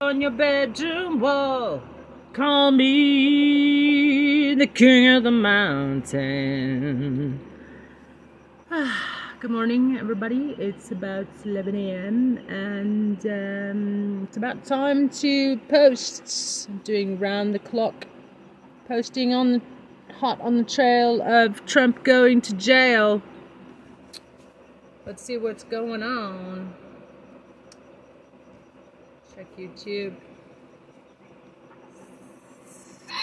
on your bedroom wall. Call me the king of the mountain. Good morning, everybody. It's about 11 a.m. and um, it's about time to post. I'm doing round the clock posting on the hot on the trail of Trump going to jail. Let's see what's going on. Check YouTube.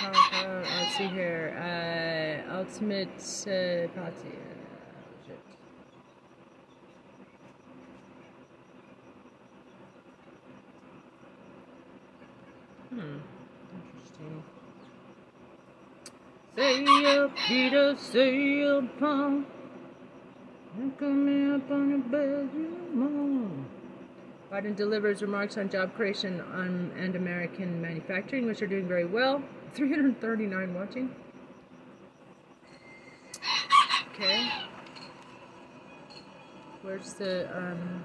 Uh, let's see here. Uh, Ultimate uh, Party. Hmm. Say up, Peter, say up, Paul. Look at me up on your bedroom wall. Biden delivers remarks on job creation on, and American manufacturing, which are doing very well. 339 watching. Okay. Where's the, um,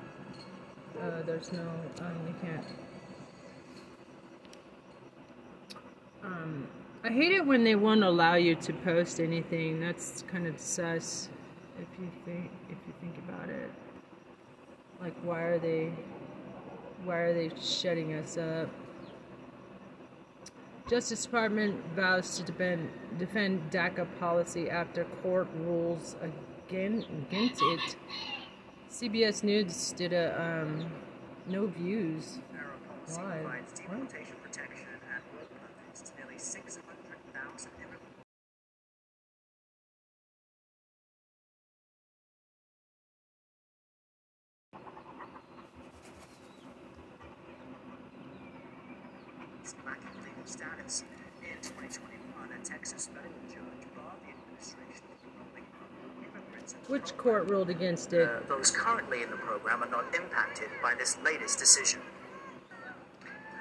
uh, there's no, um, you can't. Um, I hate it when they won't allow you to post anything. That's kind of sus if you think, if you think about it. Like, why are they, why are they shutting us up? Justice Department vows to defend, defend DACA policy after court rules again against it. CBS News did a um, no views live. What? Lacking legal status. In 2021, a Texas federal judge barred the administration from enrolling immigrants. Which court ruled against it? Uh, those currently in the program are not impacted by this latest decision.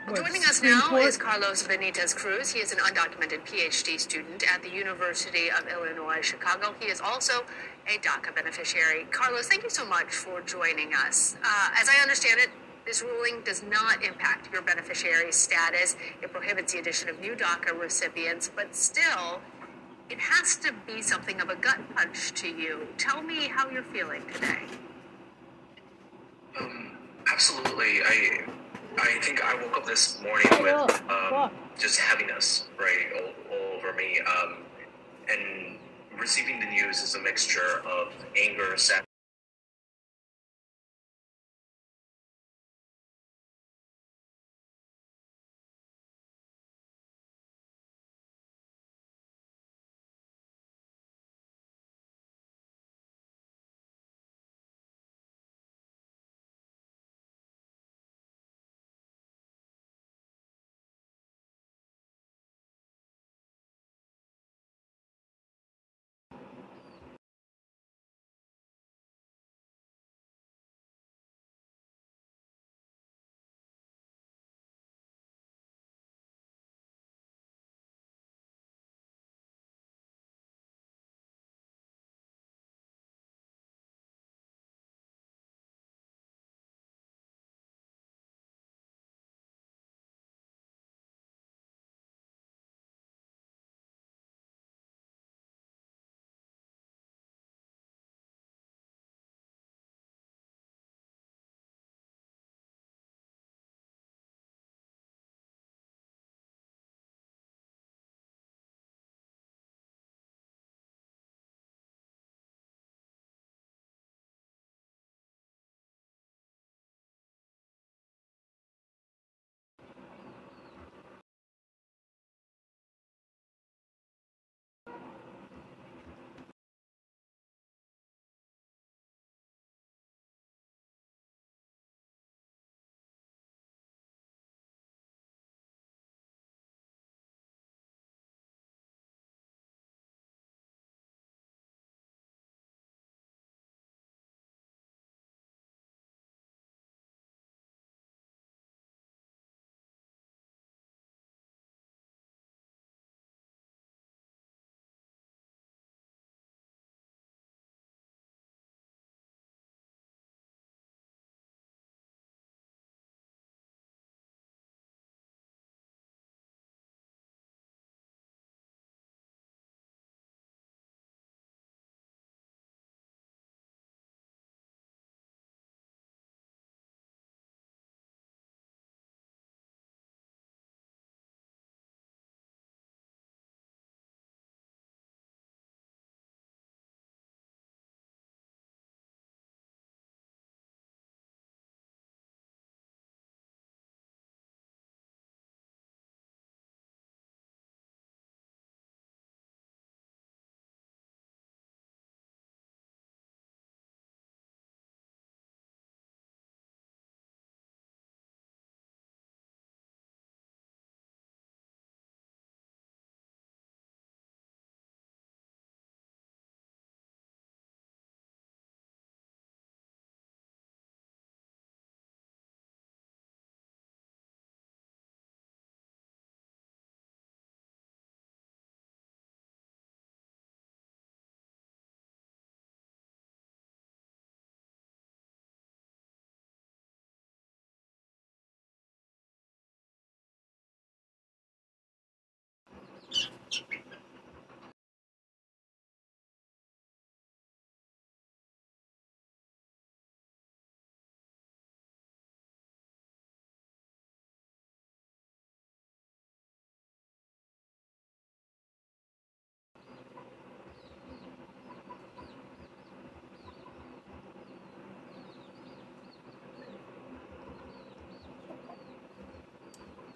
What, Joining us now Court? is Carlos Benitez Cruz. He is an undocumented PhD student at the University of Illinois Chicago. He is also a DACA beneficiary. Carlos, thank you so much for joining us. Uh, as I understand it, this ruling does not impact your beneficiary status. It prohibits the addition of new DACA recipients, but still, it has to be something of a gut punch to you. Tell me how you're feeling today. Um, absolutely. I I think I woke up this morning with um, just heaviness right all, all over me. Um, and receiving the news is a mixture of anger, sadness.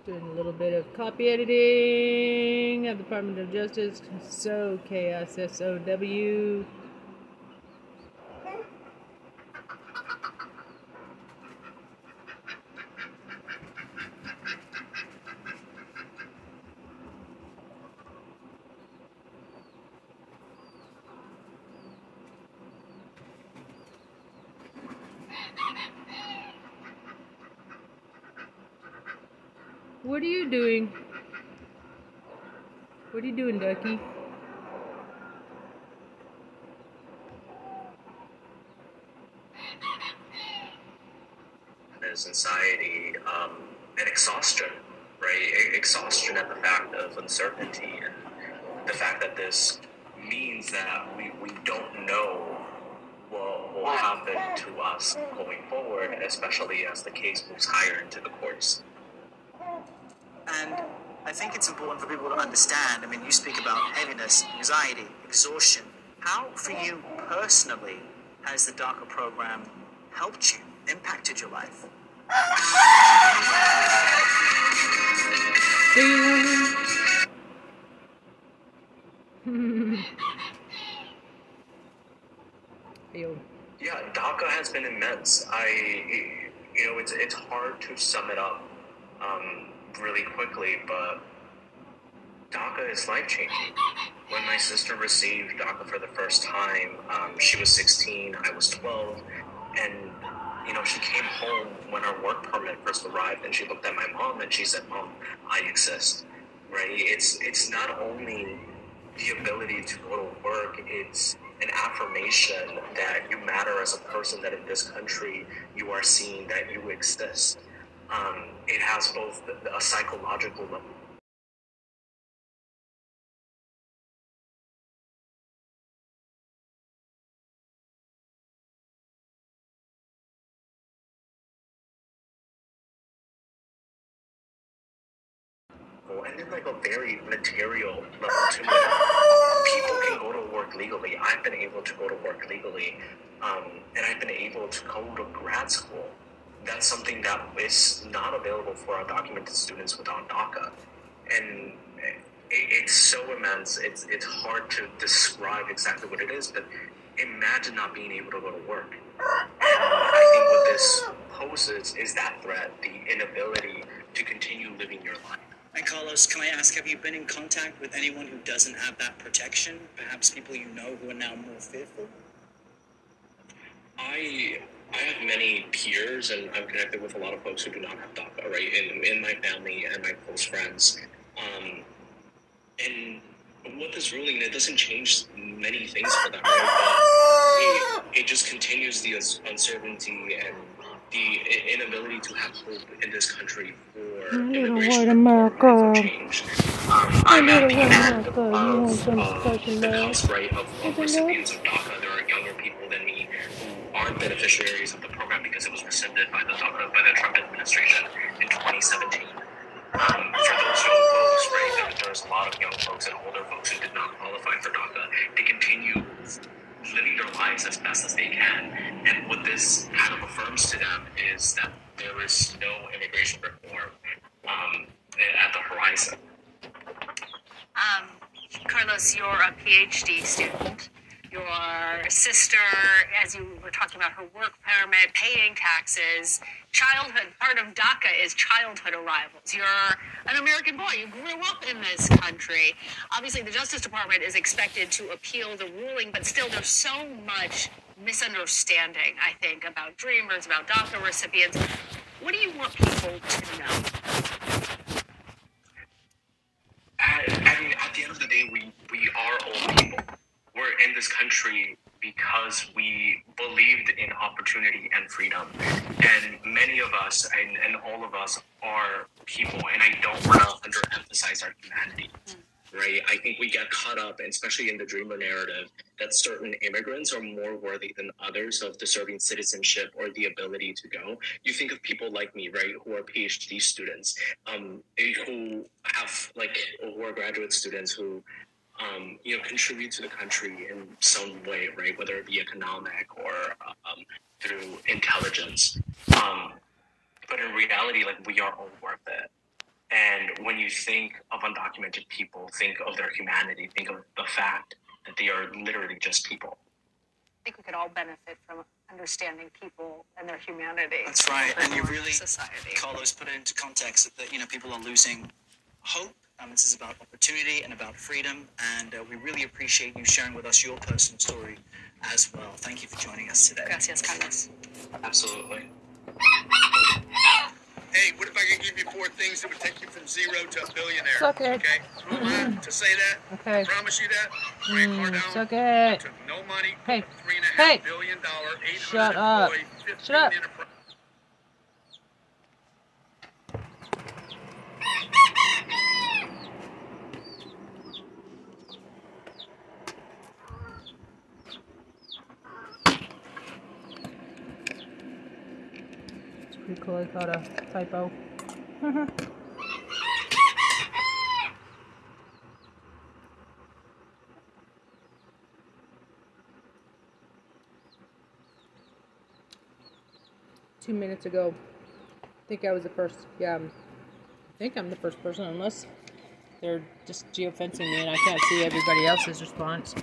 Doing a little bit of copy editing at the Department of Justice. So chaos, S O W. What are you doing? What are you doing, Ducky? There's anxiety um, and exhaustion, right? Exhaustion at the fact of uncertainty and the fact that this means that we, we don't know what will happen to us going forward, especially as the case moves higher into the courts. And I think it's important for people to understand. I mean, you speak about heaviness, anxiety, exhaustion. How, for you personally, has the DACA program helped you, impacted your life? Yeah, DACA has been immense. I, you know, it's it's hard to sum it up um, really quickly, but DACA is life changing. When my sister received DACA for the first time, um, she was 16, I was 12, and you know, she came home when her work permit first arrived, and she looked at my mom and she said, "Mom, I exist." Right? It's it's not only the ability to go to work; it's an affirmation that you matter as a person. That in this country you are seen, that you exist. Um, it has both a psychological level and then like a very material level to it. People can go to work legally. I've been able to go to work legally, um, and I've been able to go to grad school. That's something that is not available for undocumented students without DACA, and it, it's so immense. It's it's hard to describe exactly what it is, but imagine not being able to go to work. And I think what this poses is that threat, the inability to continue living your life. And Carlos, can I ask, have you been in contact with anyone who doesn't have that protection? Perhaps people you know who are now more fearful? I I have many peers, and I'm connected with a lot of folks who do not have DACA, right? In in my family and my close friends. Um, and what this ruling it doesn't change many things for them, right? But it, it just continues the uncertainty and the inability to have hope in this country for immigration America. reform and for change. Um, I'm at the end America, you want of, some of the love? right, of, of recipients of DACA. Aren't beneficiaries of the program because it was rescinded by the by the Trump administration in 2017. Um, for those young folks, right, there, there's a lot of young folks and older folks who did not qualify for DACA. They continue living their lives as best as they can. And what this kind of affirms to them is that there is no immigration reform um, at the horizon. Um, Carlos, you're a PhD student. Your sister, as you were talking about her work permit, paying taxes, childhood, part of DACA is childhood arrivals. You're an American boy. You grew up in this country. Obviously, the Justice Department is expected to appeal the ruling, but still, there's so much misunderstanding, I think, about dreamers, about DACA recipients. What do you want people to know? I, mean, at the end of the day, we, we are old people. We're in this country because we believed in opportunity and freedom. And many of us, and, and all of us, are people. And I don't want to underemphasize our humanity. Right? I think we get caught up, especially in the dreamer narrative, that certain immigrants are more worthy than others of deserving citizenship or the ability to go. You think of people like me, right, who are PhD students, um, who have like who are graduate students who um, you know contribute to the country in some way, right, whether it be economic or um, through intelligence. Um, but in reality, like we are all worth it. And when you think of undocumented people, think of their humanity, think of the fact that they are literally just people. I think we could all benefit from understanding people and their humanity. That's right, and you really, society. Carlos, put it into context that you know people are losing hope. Um, this is about opportunity and about freedom, and uh, we really appreciate you sharing with us your personal story as well. Thank you for joining us today. Gracias, Carlos. Absolutely. Hey, what if I could give you four things that would take you from zero to a billionaire? Suck it. Okay? Who am I to say that? Okay. I promise you that. Grant Mm, Cardone suck it. took no money. Hey. from a Three and a half Hey. billion dollar, eight Shut hundred up. 15 Shut up. enterprise. Cool. I caught a typo. Two minutes ago. I think I was the first. Yeah, I think I'm the first person, unless they're just geofencing me and I can't see everybody else's response.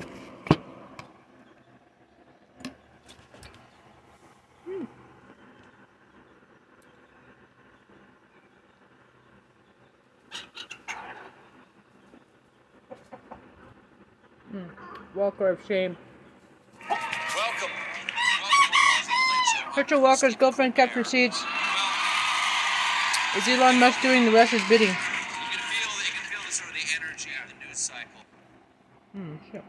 Walker of shame. Welcome. Herschel Walker's girlfriend kept receipts. Is Elon Musk doing the Russia's bidding? You can feel, you can feel the sort of the energy of the news cycle Hmm, shit.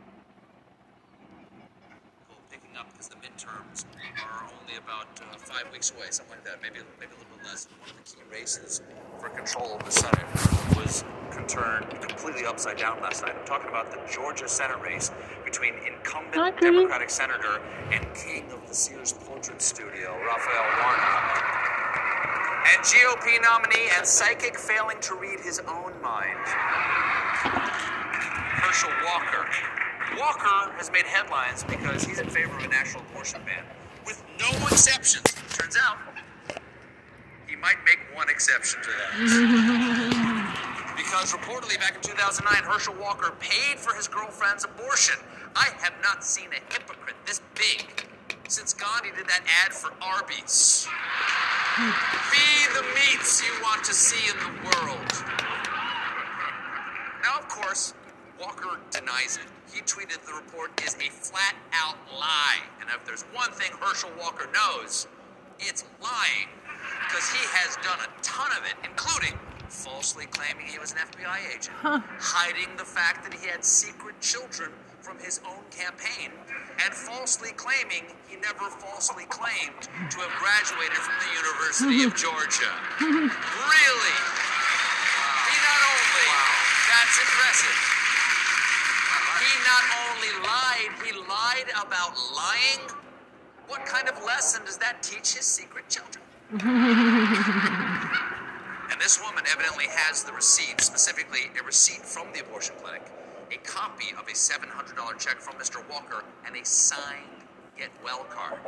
picking up because the midterms are only about uh, five weeks away, something like that, maybe maybe a little bit less. One of the key races for control of the Senate was turned completely upside down last night. I'm talking about the Georgia Senate race between incumbent Hi, Kitty. Democratic Senator and king of the Sears Portrait Studio, Raphael Warnock. And GOP nominee and psychic failing to read his own mind. Herschel Walker. Walker has made headlines because he's in favor of a national abortion ban, with no exceptions. Turns out, he might make one exception to that. because reportedly back in 2009, Herschel Walker paid for his girlfriend's abortion. I have not seen a hypocrite this big since Gandhi did that ad for Arby's. Be the meats you want to see in the world. Now, of course, Walker denies it. He tweeted the report is a flat out lie. And if there's one thing Herschel Walker knows, it's lying. Because he has done a ton of it, including falsely claiming he was an FBI agent, hiding the fact that he had secret children from his own campaign, and falsely claiming he never falsely claimed to have graduated from the University of Georgia. really? He not only, that's impressive. He not only lied, he lied about lying. What kind of lesson does that teach his secret children? and this woman evidently has the receipt, specifically a receipt from the abortion clinic, a copy of a $700 check from Mr. Walker, and a signed Get Well card.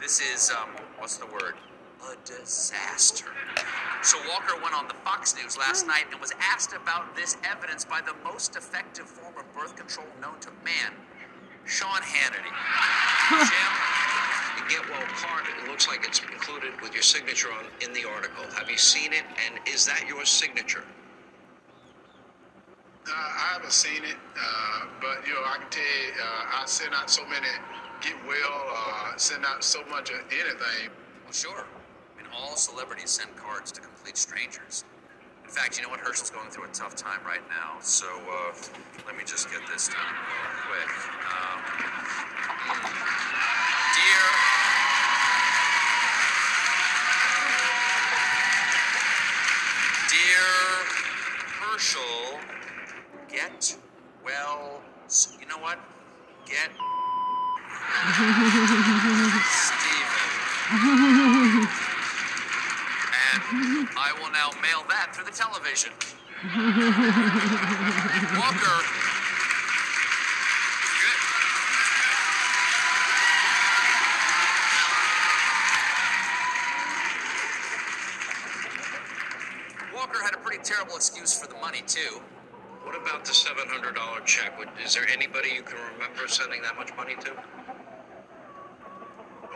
This is, um, what's the word? A disaster. So Walker went on the Fox News last night and was asked about this evidence by the most effective form of birth control known to man, Sean Hannity. Jim, The Get Well card, it looks like it's included with your signature on in the article. Have you seen it, and is that your signature? Uh, I haven't seen it, uh, but you know, I can tell you, uh, I send out so many get well, uh, send out so much of anything. well, sure. I mean, all celebrities send cards to complete strangers. In fact, you know what? Herschel's going through a tough time right now. So uh, let me just get this done real quick. Um, dear. Dear Herschel, get well. You know what? Get Stephen. and I will now mail that through the television. Walker. Walker had a pretty terrible excuse for the money, too. What about the $700 check? Would- Is there anybody you can remember sending that much money to?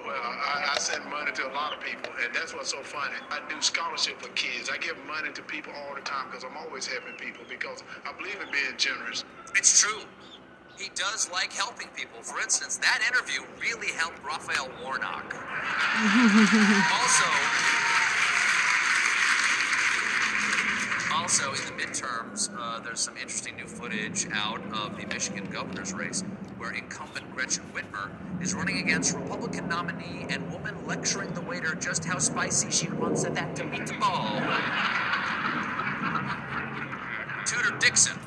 Well, I, I send money to a lot of people, and that's what's so funny. I do scholarship for kids. I give money to people all the time because I'm always helping people because I believe in being generous. It's true. He does like helping people. For instance, that interview really helped Raphael Warnock. also, also in the midterms, uh, there's some interesting new footage out of the Michigan governor's race, where incumbent Gretchen Whitmer is running against Republican nominee and woman lecturing the waiter just how spicy she wants that to meatball. Tudor Dixon.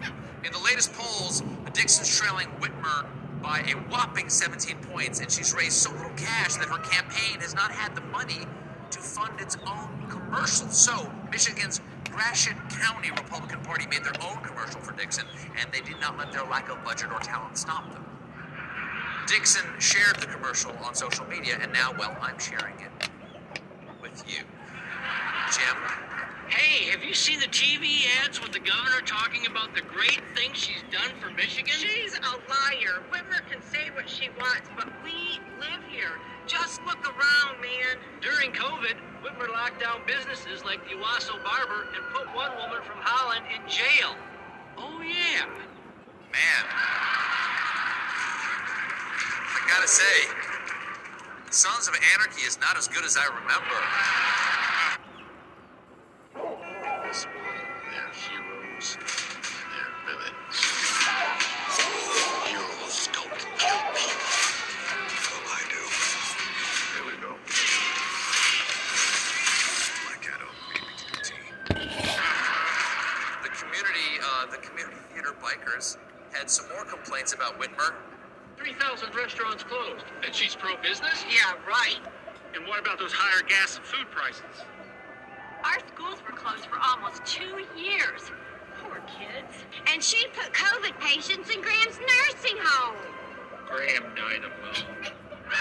In the latest polls, Dixon's trailing Whitmer by a whopping 17 points, and she's raised so little cash that her campaign has not had the money to fund its own commercials. So, Michigan's Gratiot County Republican Party made their own commercial for Dixon, and they did not let their lack of budget or talent stop them. Dixon shared the commercial on social media, and now, well, I'm sharing it with you. Jim? Hey, have you seen the TV ads with the governor talking about the great things she's done for Michigan? She's a liar. Whitmer can say what she wants, but we live here. Just look around, man. During COVID, Whitmer locked down businesses like the Owosso Barber and put one woman from Holland in jail. Oh, yeah. Man. I gotta say, Sons of Anarchy is not as good as I remember. They're heroes. They're villains. Uh, the community theater bikers had some more complaints about Whitmer. 3,000 restaurants closed. And she's pro business? Yeah, right. And what about those higher gas and food prices? Our schools were closed for almost two years. Poor kids. And she put COVID patients in Graham's nursing home. Graham died alone.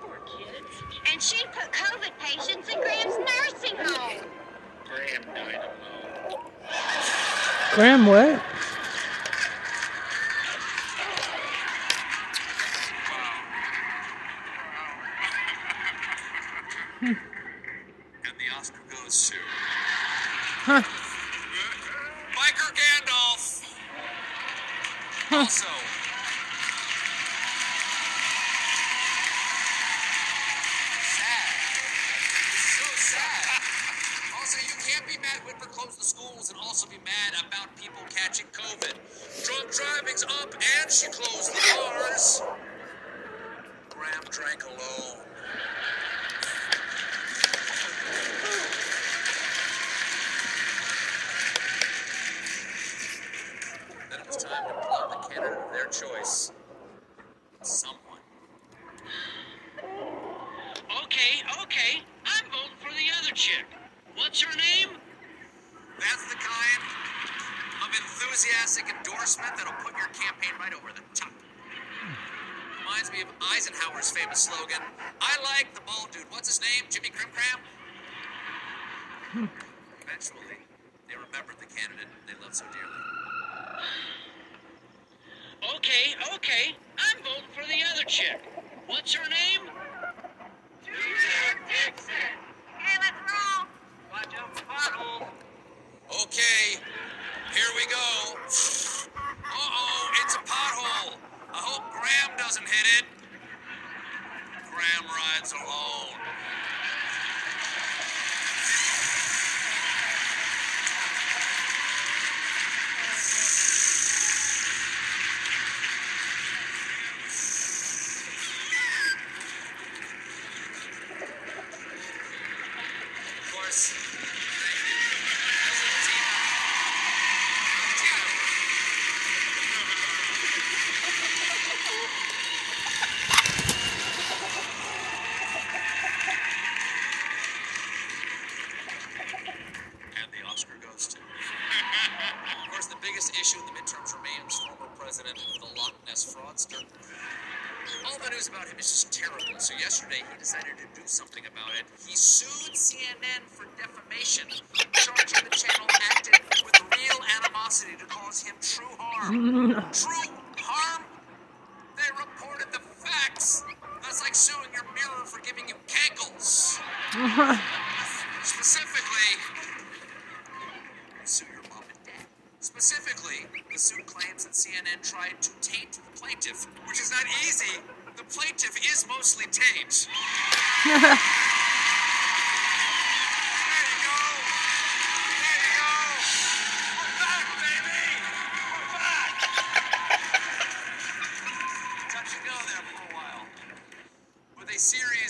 Poor kids. And she put COVID patients in Graham's nursing home. Graham died alone. Graham, what? And the Oscar goes to Huh. Biker Gandalf. Also, sad. So sad. Also, you can't be mad Whitmer closed the schools and also be mad about people catching COVID. Drunk driving's up and she closed the bars. Graham drank alone. Then it was time to plot the candidate of their choice. Someone. Okay, okay. I'm voting for the other chick. What's her name? That's the kind of enthusiastic endorsement that'll put your campaign right over the top. Reminds me of Eisenhower's famous slogan I like the bald dude. What's his name? Jimmy Crim Cram? Eventually, they remembered the candidate they loved so dearly. Okay, okay. I'm voting for the other chick. What's her name? Dixon. Hey, let's roll. Watch out for potholes. Okay, here we go. Uh oh, it's a pothole. I hope Graham doesn't hit it. Graham rides alone. Of course, thank you. As a team, team Loch Ness fraudster. All the news about him is just terrible. So yesterday he decided to do something about it. He sued CNN for defamation, charging the channel acted with real animosity to cause him true harm. true harm? They reported the facts. That's like suing your mirror for giving you cankles. Specifically, sue your mom and dad. Specifically, the suit claims that CNN tried to taint the plaintiff, which is not easy. The plaintiff is mostly taint. There you go. There you go. We're back, baby. We're back. Touch and go there for a while. With a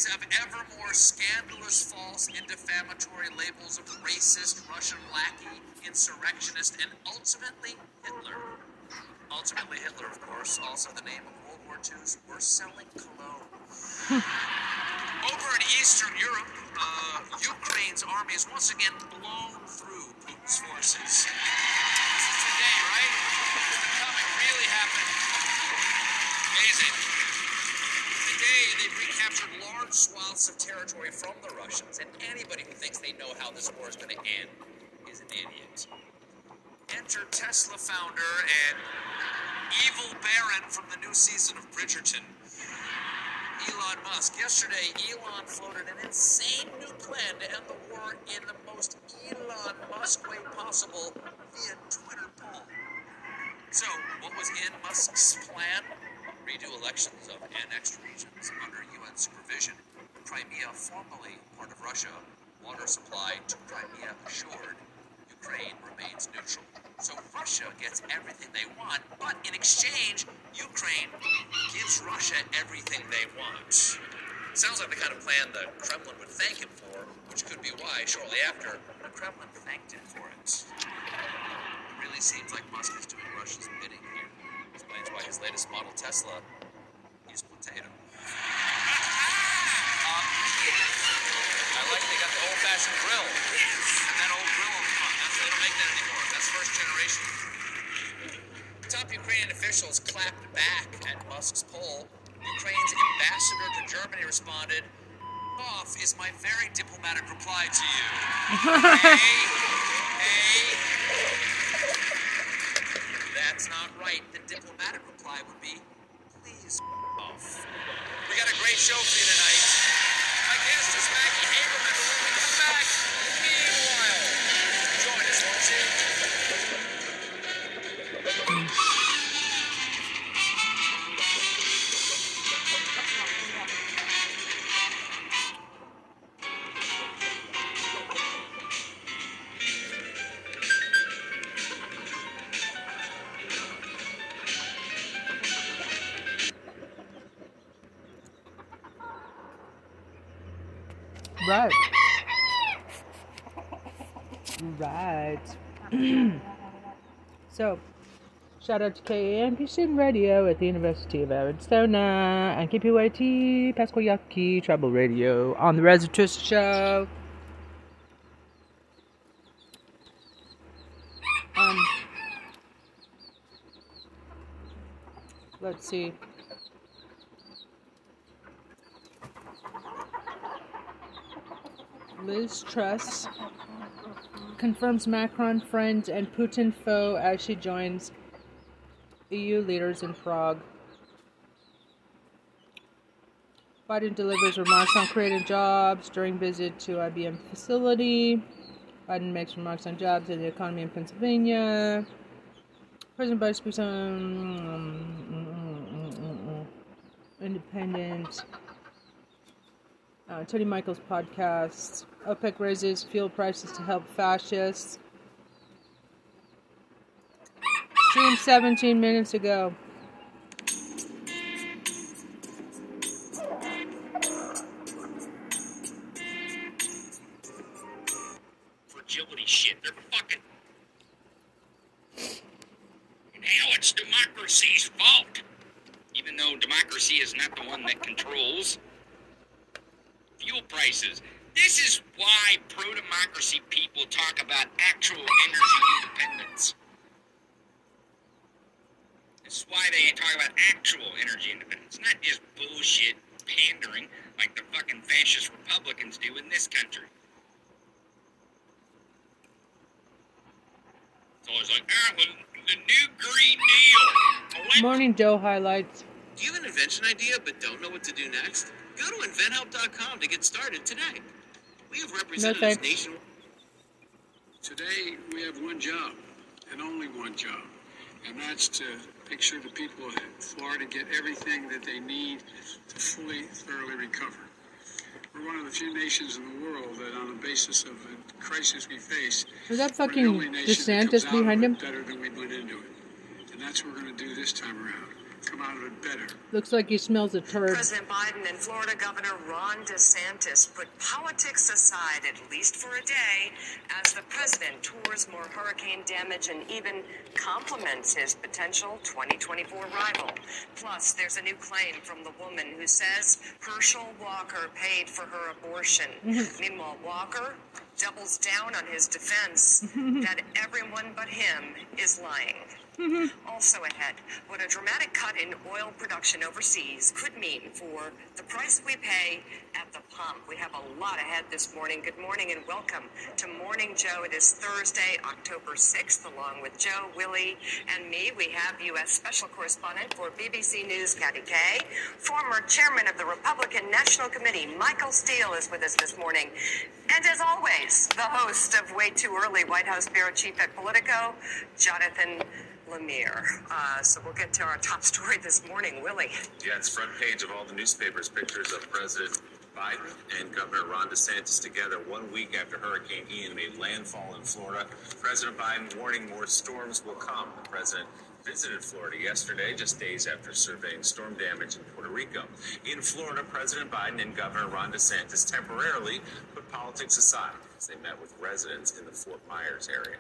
series of ever more scandalous, false, and defamatory labels of racist, Russian lackey, insurrectionist, and ultimately Hitler. Ultimately Hitler, of course, also the name of World War II's worst-selling cologne. Over in Eastern Europe, uh, Ukraine's army is once again blown through Putin's forces. Today, right? Coming, really happening. Amazing. Today, they've recaptured large swaths of territory from the Russians, and anybody who thinks they know how this war is going to end is an idiot. Enter Tesla founder and evil baron from the new season of Bridgerton, Elon Musk. Yesterday, Elon floated an insane new plan to end the war in the most Elon Musk way possible via Twitter poll. So, what was in Musk's plan? Redo elections of annexed regions under UN supervision. Crimea, formerly part of Russia, water supply to Crimea assured. Ukraine remains neutral. So Russia gets everything they want, but in exchange, Ukraine gives Russia everything they want. Sounds like the kind of plan the Kremlin would thank him for, which could be why, shortly after, the Kremlin thanked him for it. It really seems like Musk is doing Russia's bidding here. Explains why his latest model Tesla is potato. Um, I like they got the old-fashioned grill and that old grill on the front. That's, they don't make that anymore. That's first generation. Top Ukrainian officials clapped back at Musk's poll. Ukraine's ambassador to Germany responded, "Off is my very diplomatic reply to you." hey, hey. That's not right. The diplomatic reply would be, "Please off." We got a great show for you tonight. My guest is Maggie Haberman. So, shout out to KAMP Student Radio at the University of Arizona and KPYT Pascua Yaqui Tribal Radio on the Resertrist Show. Um, let's see. Liz Truss confirms Macron friend and Putin foe as she joins EU leaders in Prague. Biden delivers remarks on creating jobs during visit to IBM facility. Biden makes remarks on jobs and the economy in Pennsylvania. President Biden speaks on um. Uh, Tony Michaels podcast. OPEC raises fuel prices to help fascists. Stream 17 minutes ago. fragility shit. They're fucking. Now it's democracy's fault. Even though democracy is not the one that controls fuel. This is why pro democracy people talk about actual energy independence. That's why they talk about actual energy independence, not just bullshit pandering like the fucking fascist Republicans do in this country. It's always like, ah, well, the new Green Deal. Morning Joe highlights. Do you have an invention idea but don't know what to do next? Go to inventhelp.com to get started today. We have representatives thanks. nationwide. Today, we have one job, and only one job, and that's to make sure the people of Florida get everything that they need to fully, thoroughly recover. We're one of the few nations in the world that, on the basis of the crisis we face, Is that we're the fucking only nation that DeSantis comes out behind it him? better than we went into it. And that's what we're going to do this time around. Come out of it better. Looks like he smells a turd. President Biden and Florida Governor Ron DeSantis put politics aside, at least for a day, as the president tours more hurricane damage and even compliments his potential 2024 rival. Plus, there's a new claim from the woman who says Herschel Walker paid for her abortion. Meanwhile, Walker doubles down on his defense that everyone but him is lying. Also ahead, what a dramatic cut in oil production overseas could mean for the price we pay at the pump. We have a lot ahead this morning. Good morning and welcome to Morning Joe. It is Thursday, October 6th. Along with Joe, Willie, and me, we have U.S. Special Correspondent for BBC News, Katty Kay. Former Chairman of the Republican National Committee, Michael Steele, is with us this morning. And as always, the host of Way Too Early, White House Bureau Chief at Politico, Jonathan Lemire. Uh, so we'll get to our top story this morning. Willie. Yeah, it's front page of all the newspapers. Pictures of President Biden and Governor Ron DeSantis together one week after Hurricane Ian made landfall in Florida. President Biden warning more storms will come. The president visited Florida yesterday, just days after surveying storm damage in Puerto Rico. In Florida, President Biden and Governor Ron DeSantis temporarily put politics aside as they met with residents in the Fort Myers area.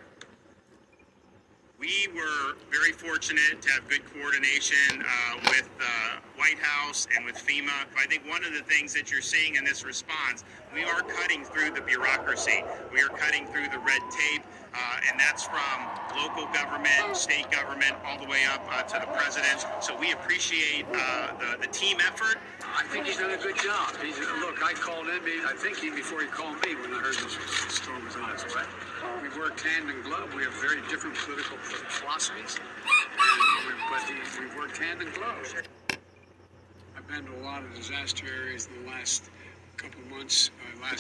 We were very fortunate to have good coordination uh, with the White House and with FEMA. I think one of the things that you're seeing in this response, we are cutting through the bureaucracy. We are cutting through the red tape, uh, and that's from local government, state government, all the way up uh, to the president. So we appreciate uh, the, the team effort. I think he's done a good job. He's, look, I called him, I think he, before he called me when I heard this storm was on its way. We worked hand in glove. We have very different political philosophies, we, but he, we've worked hand in glove. I've been to a lot of disaster areas in the last couple months. Uh,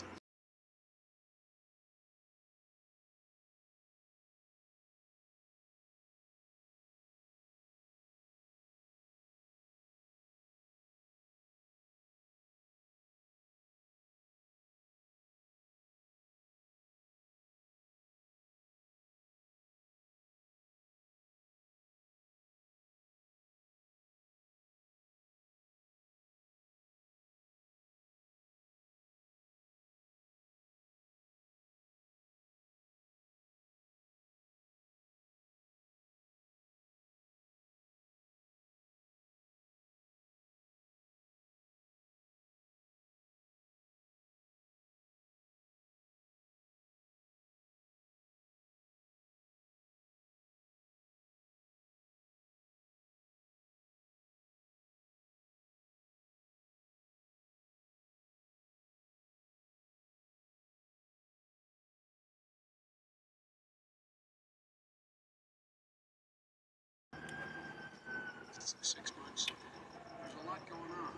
last six months. There's a lot going on.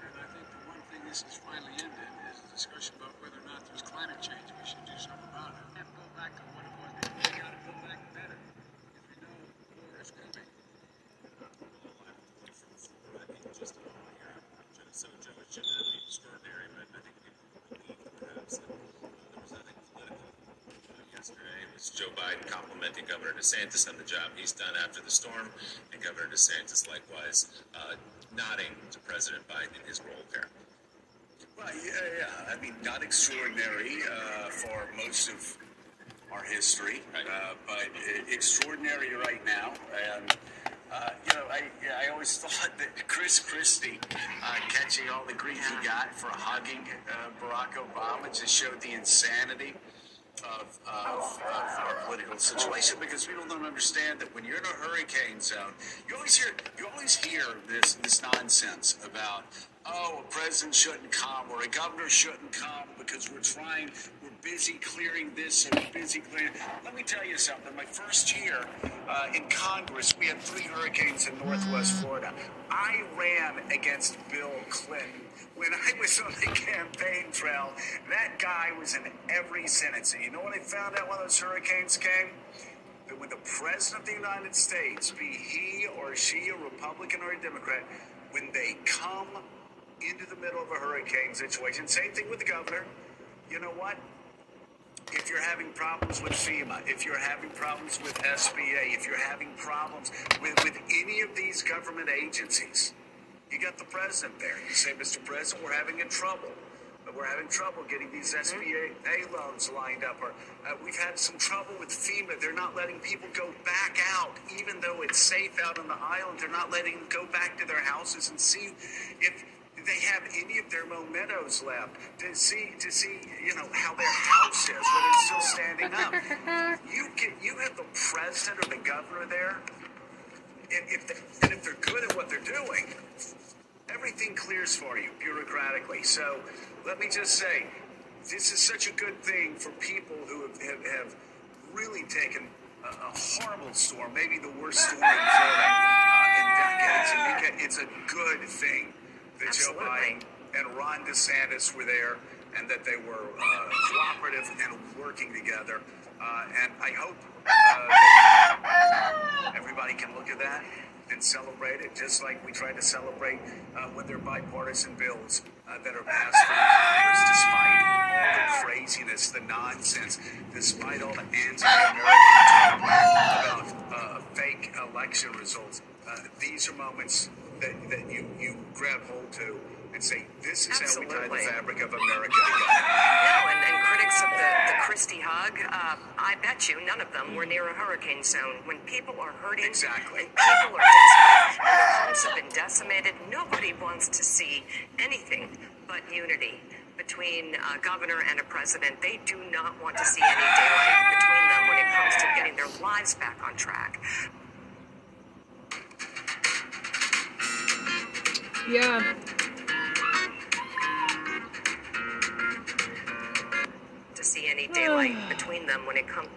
And I think the one thing this has finally ended is a discussion about whether or not there's climate change. We should do something about it. And go back to what it was. We got to go back better. If we know more is coming. just a moment here. So Joe, it shouldn't be extraordinary, but I think people believe perhaps that there was nothing political uh, yesterday. It was Joe Biden complimenting Governor DeSantis on the job he's done after the storm, and Governor DeSantis likewise uh, nodding to President Biden in his role there. Well, yeah, yeah. I mean, not extraordinary uh, for most of our history, uh, but extraordinary right now. And uh, you know, I I always thought that Chris Christie uh, catching all the grief he got for hugging uh, Barack Obama just showed the insanity of, of, of our political situation because people don't understand that when you're in a hurricane zone, you always hear you always hear this this nonsense about oh a president shouldn't come or a governor shouldn't come because we're trying busy clearing this and busy clearing. Let me tell you something. My first year uh, in Congress, we had three hurricanes in Northwest Florida. I ran against Bill Clinton when I was on the campaign trail, that guy was in every sentence. And you know when they found out when those hurricanes came? That when the President of the United States, be he or she a Republican or a Democrat, when they come into the middle of a hurricane situation, same thing with the governor, you know what? If you're having problems with FEMA, if you're having problems with SBA, if you're having problems with, with any of these government agencies, you got the president there. You say, Mr. President, we're having in trouble. We're having trouble getting these SBA loans lined up. Or uh, we've had some trouble with FEMA. They're not letting people go back out, even though it's safe out on the island. They're not letting them go back to their houses and see if they have any of their mementos left to see to see you know how their house is when it's still standing up. You get you have the president or the governor there, and if they, and if they're good at what they're doing, everything clears for you bureaucratically. So let me just say, this is such a good thing for people who have, have, have really taken a, a horrible storm, maybe the worst storm in Florida uh, in decades. And it's a good thing that Joe Biden and Ron DeSantis were there and that they were uh, cooperative and working together. Uh, and I hope uh, everybody can look at that and celebrate it, just like we try to celebrate uh, when there are bipartisan bills uh, that are passed through Congress, despite all the craziness, the nonsense, despite all the anti-American talk about uh, fake election results. Uh, these are moments that, that you, you grab hold to and say, this is how we tie Absolutely. the fabric of America together. No, and, and critics of the, the Christie hug, uh, I bet you none of them were near a hurricane zone. When people are hurting exactly. and people are desperate and their homes have been decimated, nobody wants to see anything but unity between a governor and a president. They do not want to see any daylight between them when it comes to getting their lives back on track. Yeah. To see any daylight between them when it comes.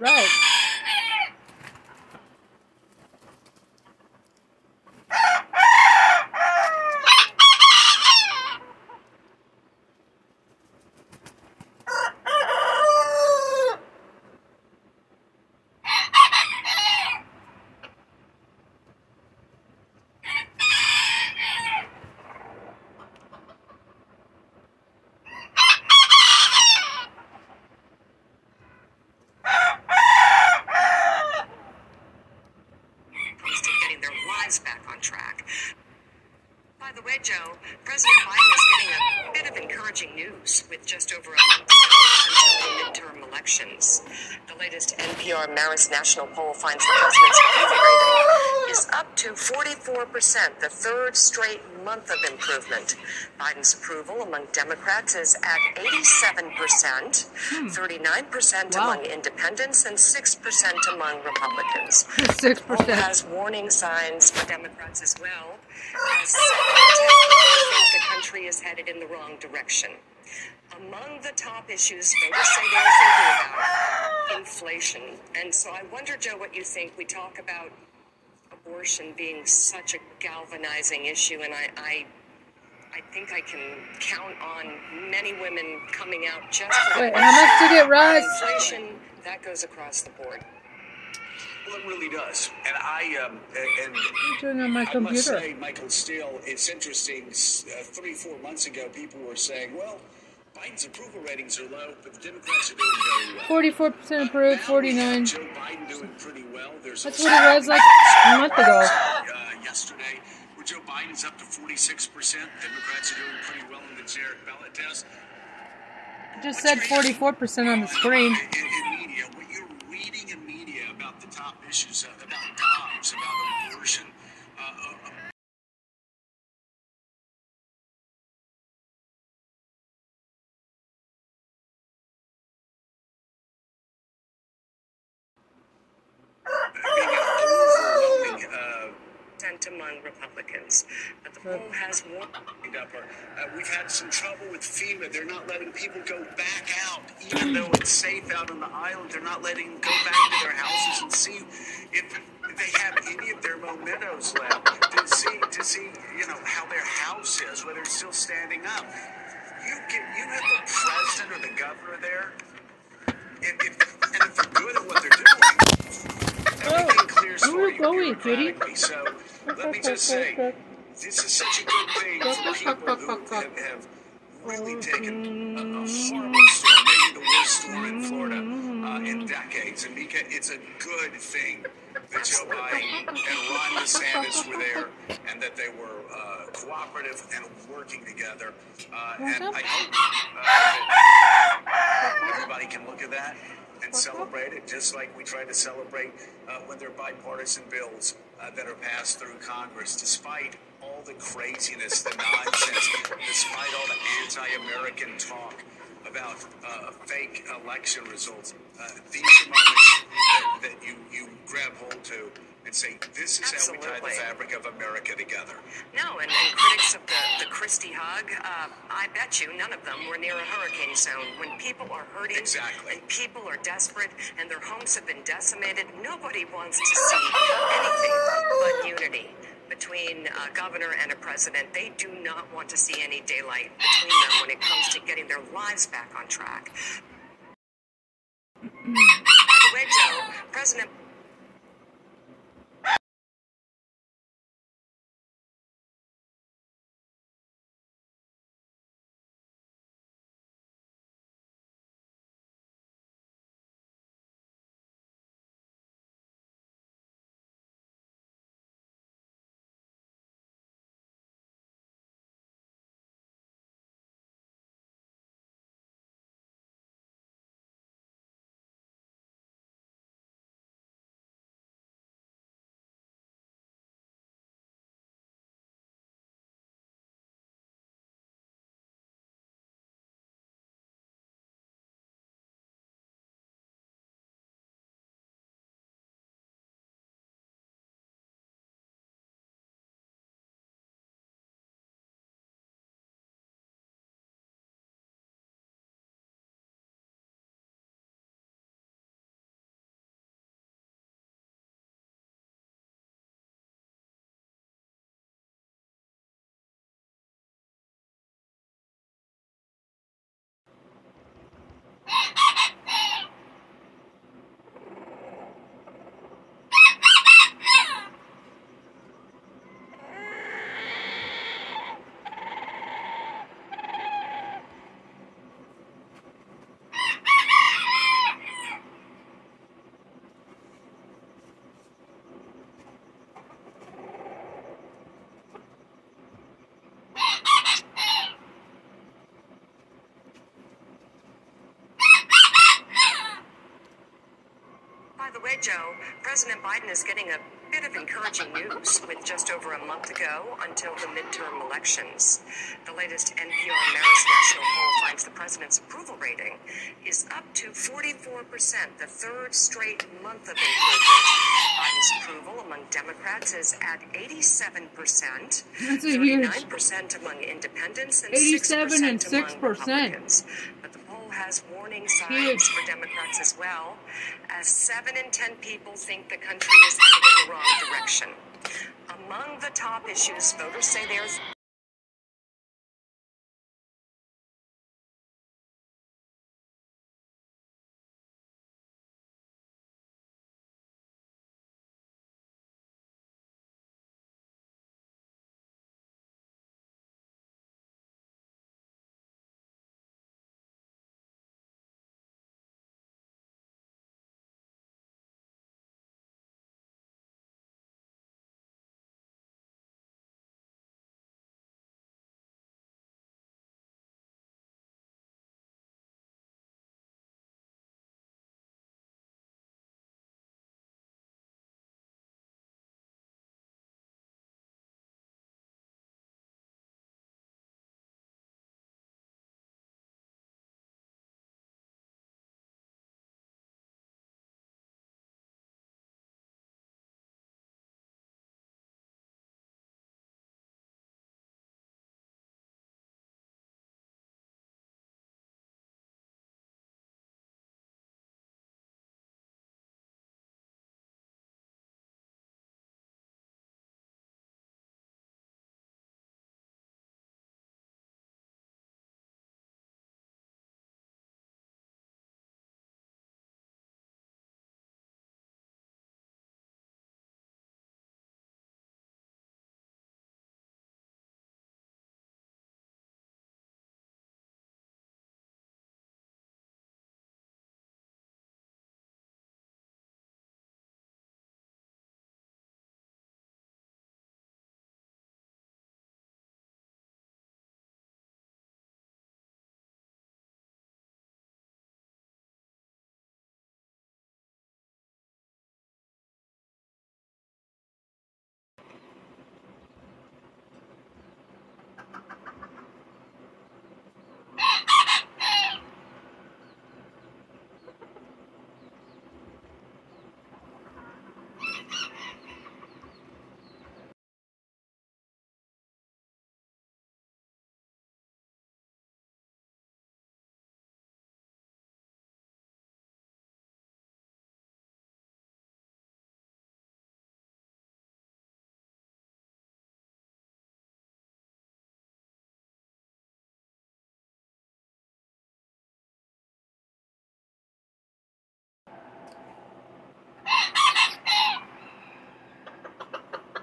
Right. comes to getting their lives back on track. By the way, Joe, President Biden is getting a bit of encouraging news with just over a month until the midterm elections. The latest NPR Marist National Poll finds the president's approval rating is up to 44%, the third straight month of improvement. Biden's approval among Democrats is at 87%, 39% hmm. Wow. among independents, and 6% among Republicans. Six The poll percent. has warning signs for Democrats as well, as think the country is headed in the wrong direction. Among the top issues voters say they're thinking about inflation. And so I wonder, Joe, what you think. We talk about abortion being such a galvanizing issue, and I, I I think I can count on many women coming out just for Wait, how much did it rise? Inflation that goes across the board. Well, it really does. And I, um, and I'm doing on my I must say, Michael Steele, it's interesting. Uh, three, four months ago, people were saying, well, Biden's approval ratings are low, but the Democrats are doing very well. Forty-four percent approved. Forty-nine. Joe Biden doing pretty well. There's That's what it was like a month ago. Uh, yesterday, where Joe Biden's up to 46%. Democrats are doing pretty well in the generic ballot test. It just said forty-four percent on the screen. In, in media, what you're reading in media about the top issues, uh, about about abortion, uh, uh, being an overwhelming uh, Percent among Republicans. But the poll has warned upper. Uh, we've had some trouble with FEMA. They're not letting people go back out, even though it's safe out on the island. They're not letting them go back to their houses and see if they have any of their mementos left to see to see you know how their house is, whether it's still standing up. You can you have the president or the governor there, and if, and if they're good at what they're doing, everything clears where for are you you going, kitty? bureaucratically. So let me just say. This is such a good thing for people who have, have really taken a, a horrible storm, maybe the worst storm in Florida uh, in decades. And Mika, it's a good thing that Joe Biden and Ron DeSantis were there and that they were uh, cooperative and working together. Uh, and I hope uh, everybody can look at that and celebrate it, just like we try to celebrate uh, when there are bipartisan bills uh, that are passed through Congress, despite all the craziness, the nonsense, despite all the anti-American talk about uh, fake election results. Uh, these are moments that, that you, you grab hold to and say, this is how we tie the fabric of America together. No, and, and critics of the, the Christie hug, uh, I bet you none of them were near a hurricane zone. When people are hurting Exactly. and people are desperate and their homes have been decimated, nobody wants to see anything but unity between a governor and a president. They do not want to see any daylight between them when it comes to getting their lives back on track. President By the way, Joe, President Biden is getting a bit of encouraging news with just over a month ago until the midterm elections. The latest NPR Marist National poll finds the president's approval rating is up to 44%, the third straight month of improvement. Biden's approval among Democrats is at 87%, That's a huge- 39% among independents, and 87 and 6% among 6%. Republicans. But has warning signs for Democrats as well, as 7 in 10 people think the country is headed in the wrong direction. Among the top issues, voters say there's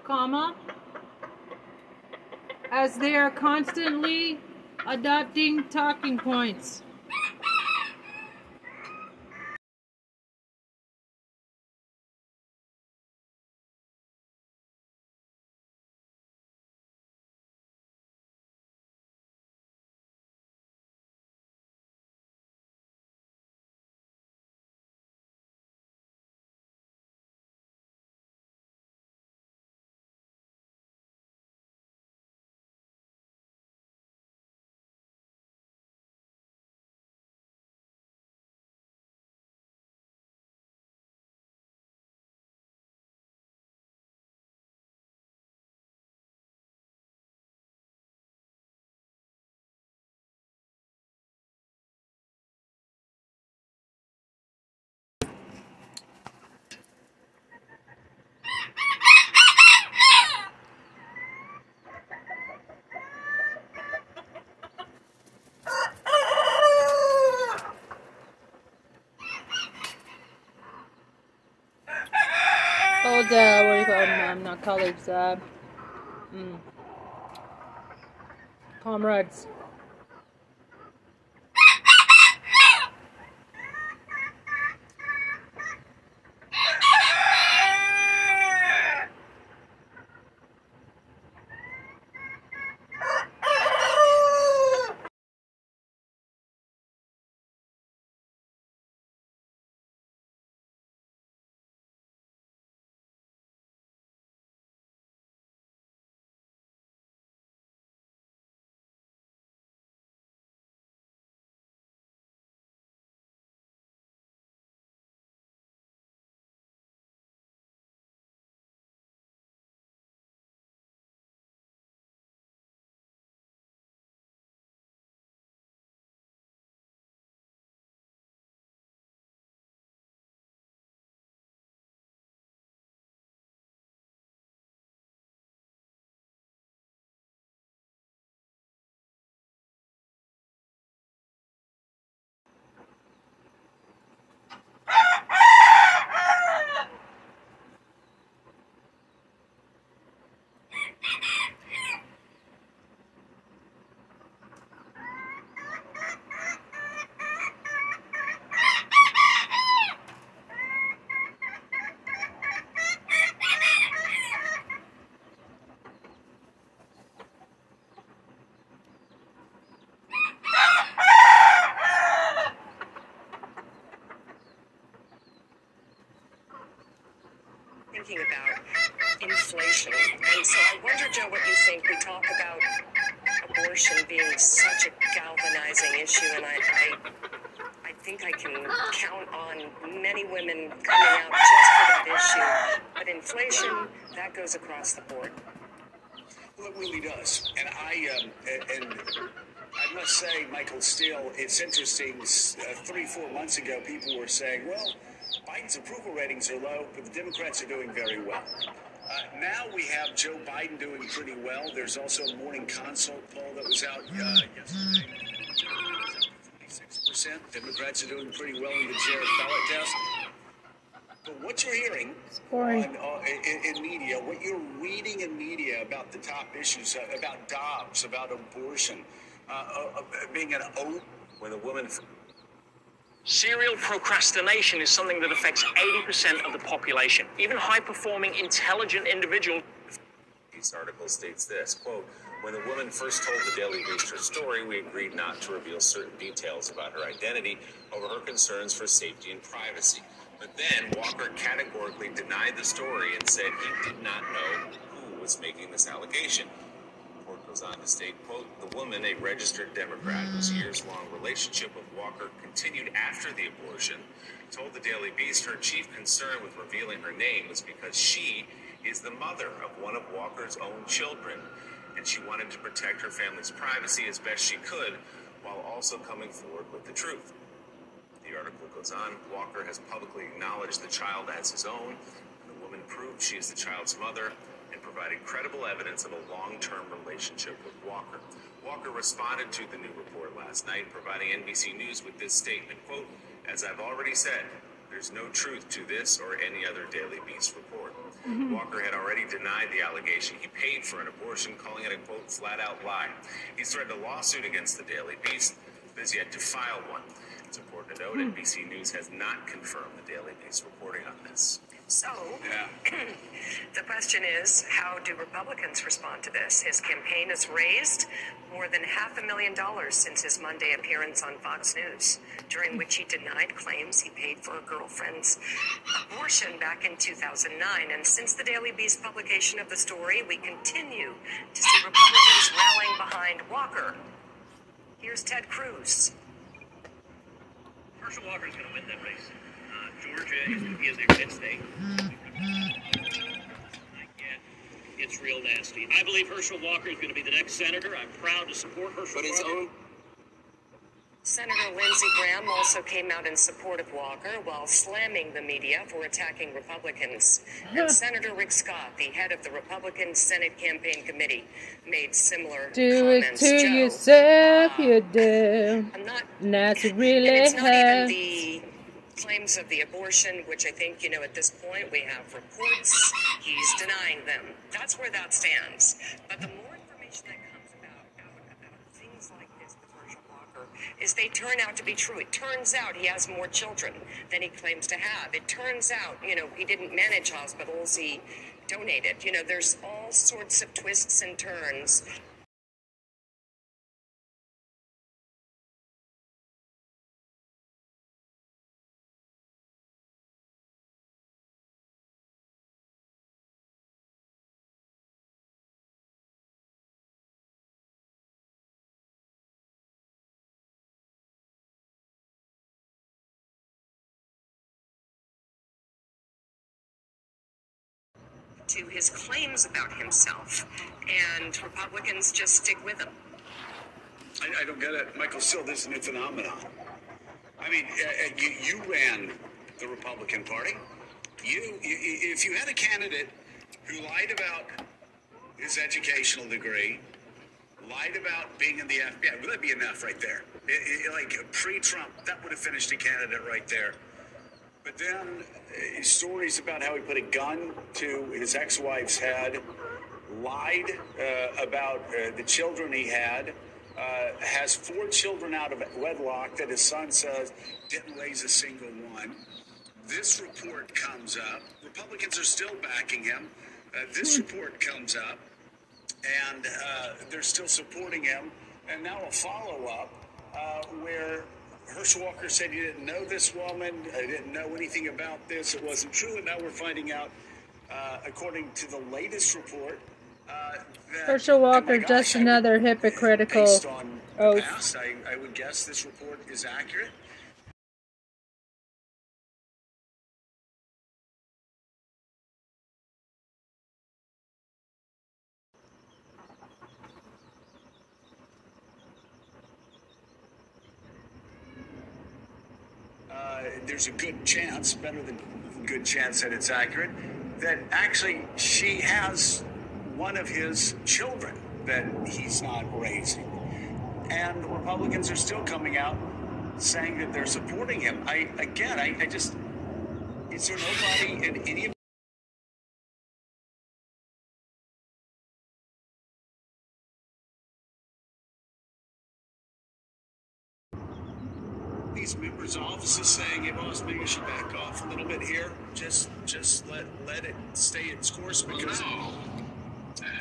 comma, as they are constantly adopting talking points. Old, uh, what do you call them? Um, not colleagues, uh, mm, comrades. Think. We talk about abortion being such a galvanizing issue, and I, I, I think I can count on many women coming out just for that issue. But inflation, that goes across the board. Well, it really does. And I um, and I must say, Michael Steele, it's interesting. Uh, three, four months ago, people were saying, "Well, Biden's approval ratings are low, but the Democrats are doing very well." Uh, now we have Joe Biden doing pretty well. There's also a morning consult poll that was out uh, yesterday. Forty-six percent. Democrats are doing pretty well in the generic ballot test. But what you're hearing on, uh, in, in media, what you're reading in media about the top issues, uh, about Dobbs, about abortion, uh, being an oath When a woman Serial procrastination is something that affects 80% of the population. Even high performing, intelligent individuals. This article states this quote, when the woman first told the Daily Beast her story, we agreed not to reveal certain details about her identity over her concerns for safety and privacy. But then Walker categorically denied the story and said he did not know who was making this allegation. Goes on to state, quote, the woman, a registered Democrat whose mm. years-long relationship with Walker continued after the abortion, told the Daily Beast her chief concern with revealing her name was because she is the mother of one of Walker's own children, and she wanted to protect her family's privacy as best she could while also coming forward with the truth. The article goes on Walker has publicly acknowledged the child as his own, and the woman proved she is the child's mother provided credible evidence of a long term relationship with Walker. Walker responded to the new report last night, providing NBC News with this statement quote, As I've already said, there's no truth to this or any other Daily Beast report. Mhm. Walker had already denied the allegation he paid for an abortion, calling it a quote, flat out lie. He's threatened a lawsuit against the Daily Beast, but has yet to file one. It's important to note Hmm. NBC News has not confirmed the Daily Beast reporting on this. So, the question is how do Republicans respond to this? His campaign has raised more than half a million dollars since his Monday appearance on Fox News, during which he denied claims he paid for a girlfriend's abortion back in 2009. And since the Daily Beast publication of the story, we continue to see Republicans rallying behind Walker. Here's Ted Cruz. Herschel Walker is going to win that race. Uh, Georgia is going to be his next hit state. I it's real nasty. I believe Herschel Walker is going to be the next senator. I'm proud to support Herschel But his Walker. own- Senator Lindsey Graham also came out in support of Walker while slamming the media for attacking Republicans. And Senator Rick Scott, the head of the Republican Senate Campaign Committee, made similar Do it to Joe, yourself, you do. I'm not Not to really and it's not even the claims of the abortion, which I think, you know, at this point we have reports. He's denying them. That's where that stands. But the more information that comes about, out about things like this with Herschel Walker is they turn out to be true. It turns out he has more children than he claims to have. It turns out, you know, he didn't manage hospitals, he donated. You know, there's all sorts of twists and turns his claims about himself, and Republicans just stick with him. I, I don't get it. Michael this is a new phenomenon. I mean, uh, uh, you, you ran the Republican Party. You, you, if you had a candidate who lied about his educational degree, lied about being in the FBI, would that be enough right there? It- it- like pre-Trump, that would have finished a candidate right there. But then uh, stories about how he put a gun to his ex-wife's head, lied uh, about uh, the children he had, uh, has four children out of wedlock that his son says didn't raise a single one. This report comes up. Republicans are still backing him. Uh, this report comes up, and uh, they're still supporting him. And now a follow up uh, where Herschel Walker said he didn't know this woman, I didn't know anything about this, it wasn't true, and now we're finding out uh, according to the latest report, uh, that, Herschel Walker, gosh, just another hypocritical based on oath. past, I, I would guess this report is accurate. Uh, there's a good chance, better than good chance that it's accurate, that actually she has one of his children that he's not raising. And the Republicans are still coming out saying that they're supporting him. I again, I, I just is there nobody in any of these office is saying, "Hey, boss, maybe you should back off a little bit here. Just, just let let it stay its course because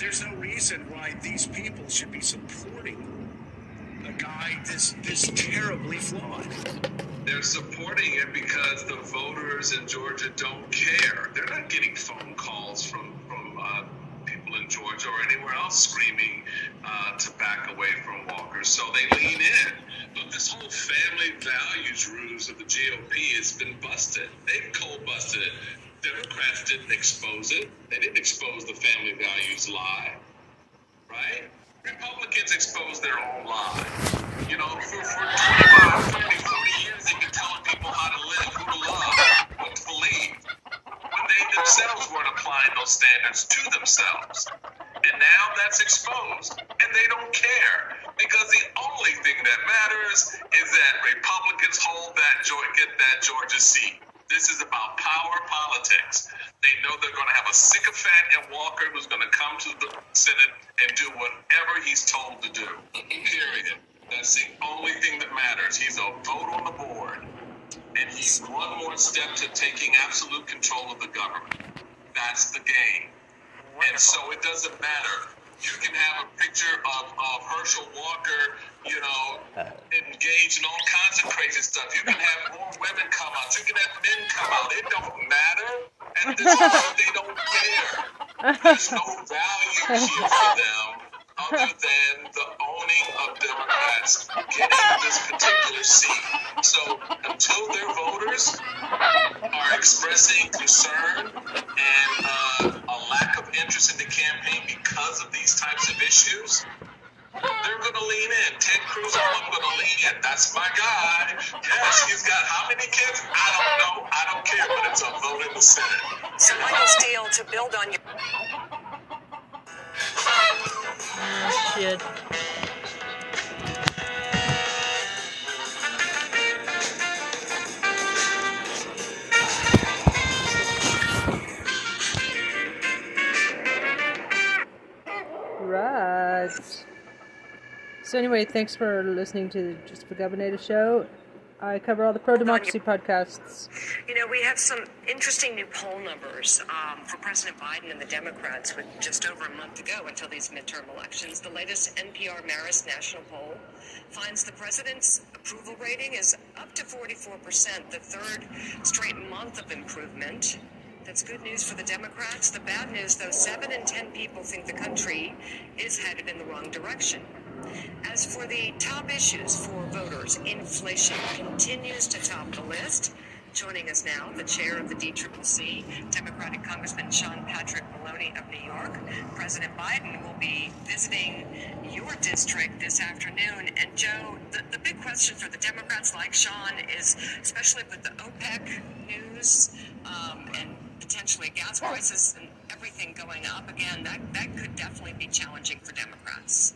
there's no reason why these people should be supporting a guy this this terribly flawed." They're supporting it because the voters in Georgia don't care. They're not getting phone calls from in Georgia or anywhere else screaming uh, to back away from Walker. So they lean in. But this whole family values ruse of the GOP has been busted. They've cold busted it. Democrats didn't expose it. They didn't expose the family values lie, right? Republicans expose their own lie. You know, for, to themselves. And now that's exposed, and they don't care because the only thing that matters is that Republicans hold that get that Georgia seat. This is about power politics. They know they're going to have a sycophant in Walker who's going to come to the Senate and do whatever he's told to do. Period. That's the only thing that matters. He's a vote on the board, and he's one more step to taking absolute control of the government. That's the game. And so it doesn't matter. You can have a picture of, of Herschel Walker, you know, uh. engaged in all kinds of crazy stuff. You can have more women come out. You can have men come out. It don't matter. At this point, they don't care. There's no value here for them other than the owning of Democrats getting this particular seat. So until their voters are expressing concern and uh, a lack of interest in the campaign because of these types of issues, they're going to lean in. Ted Cruz, I'm going to lean in. That's my guy. Yes, he's got how many kids? I don't know. I don't care, but it's a vote in the Senate. So, Michael Steele, to build on your Shit. Right. So anyway, thanks for listening to the Just for Governor show. I cover all the pro democracy podcasts. You know, we have some interesting new poll numbers um, for President Biden and the Democrats with just over a month to go until these midterm elections. The latest NPR Marist national poll finds the president's approval rating is up to 44%, the third straight month of improvement. That's good news for the Democrats. The bad news, though, seven in ten people think the country is headed in the wrong direction. As for the top issues for voters, inflation continues to top the list. Joining us now, the chair of the DCCC, Democratic Congressman Sean Patrick Maloney of New York. President Biden will be visiting your district this afternoon. And Joe, the, the big question for the Democrats like Sean is, especially with the OPEC news um, and potentially gas prices and everything going up again, that, that could definitely be challenging for Democrats.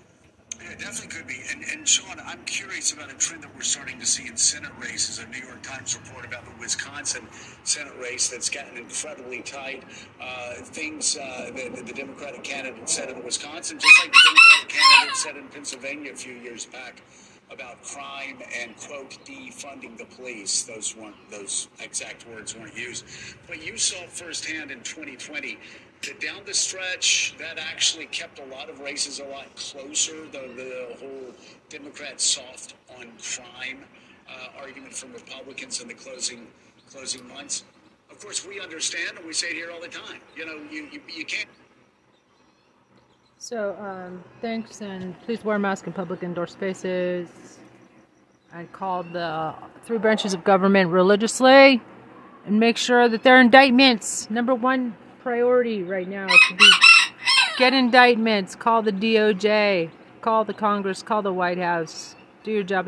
Yeah, it definitely could be. And, and Sean, I'm curious about a trend that we're starting to see in Senate races. A New York Times report about the Wisconsin Senate race that's gotten incredibly tight. Uh, things uh, that the Democratic candidate said in Wisconsin, just like the Democratic candidate said in Pennsylvania a few years back about crime and quote defunding the police. Those weren't those exact words weren't used, but you saw firsthand in 2020 down the stretch that actually kept a lot of races a lot closer. The the whole Democrat soft on crime uh, argument from Republicans in the closing closing months. of course, we understand and we say it here all the time. You know, you, you, you can't. So, um, thanks, and please wear a mask in public indoor spaces. I called the three branches of government religiously and make sure that their indictments, number one priority right now, should be get indictments, call the DOJ, call the Congress, call the White House, do your job.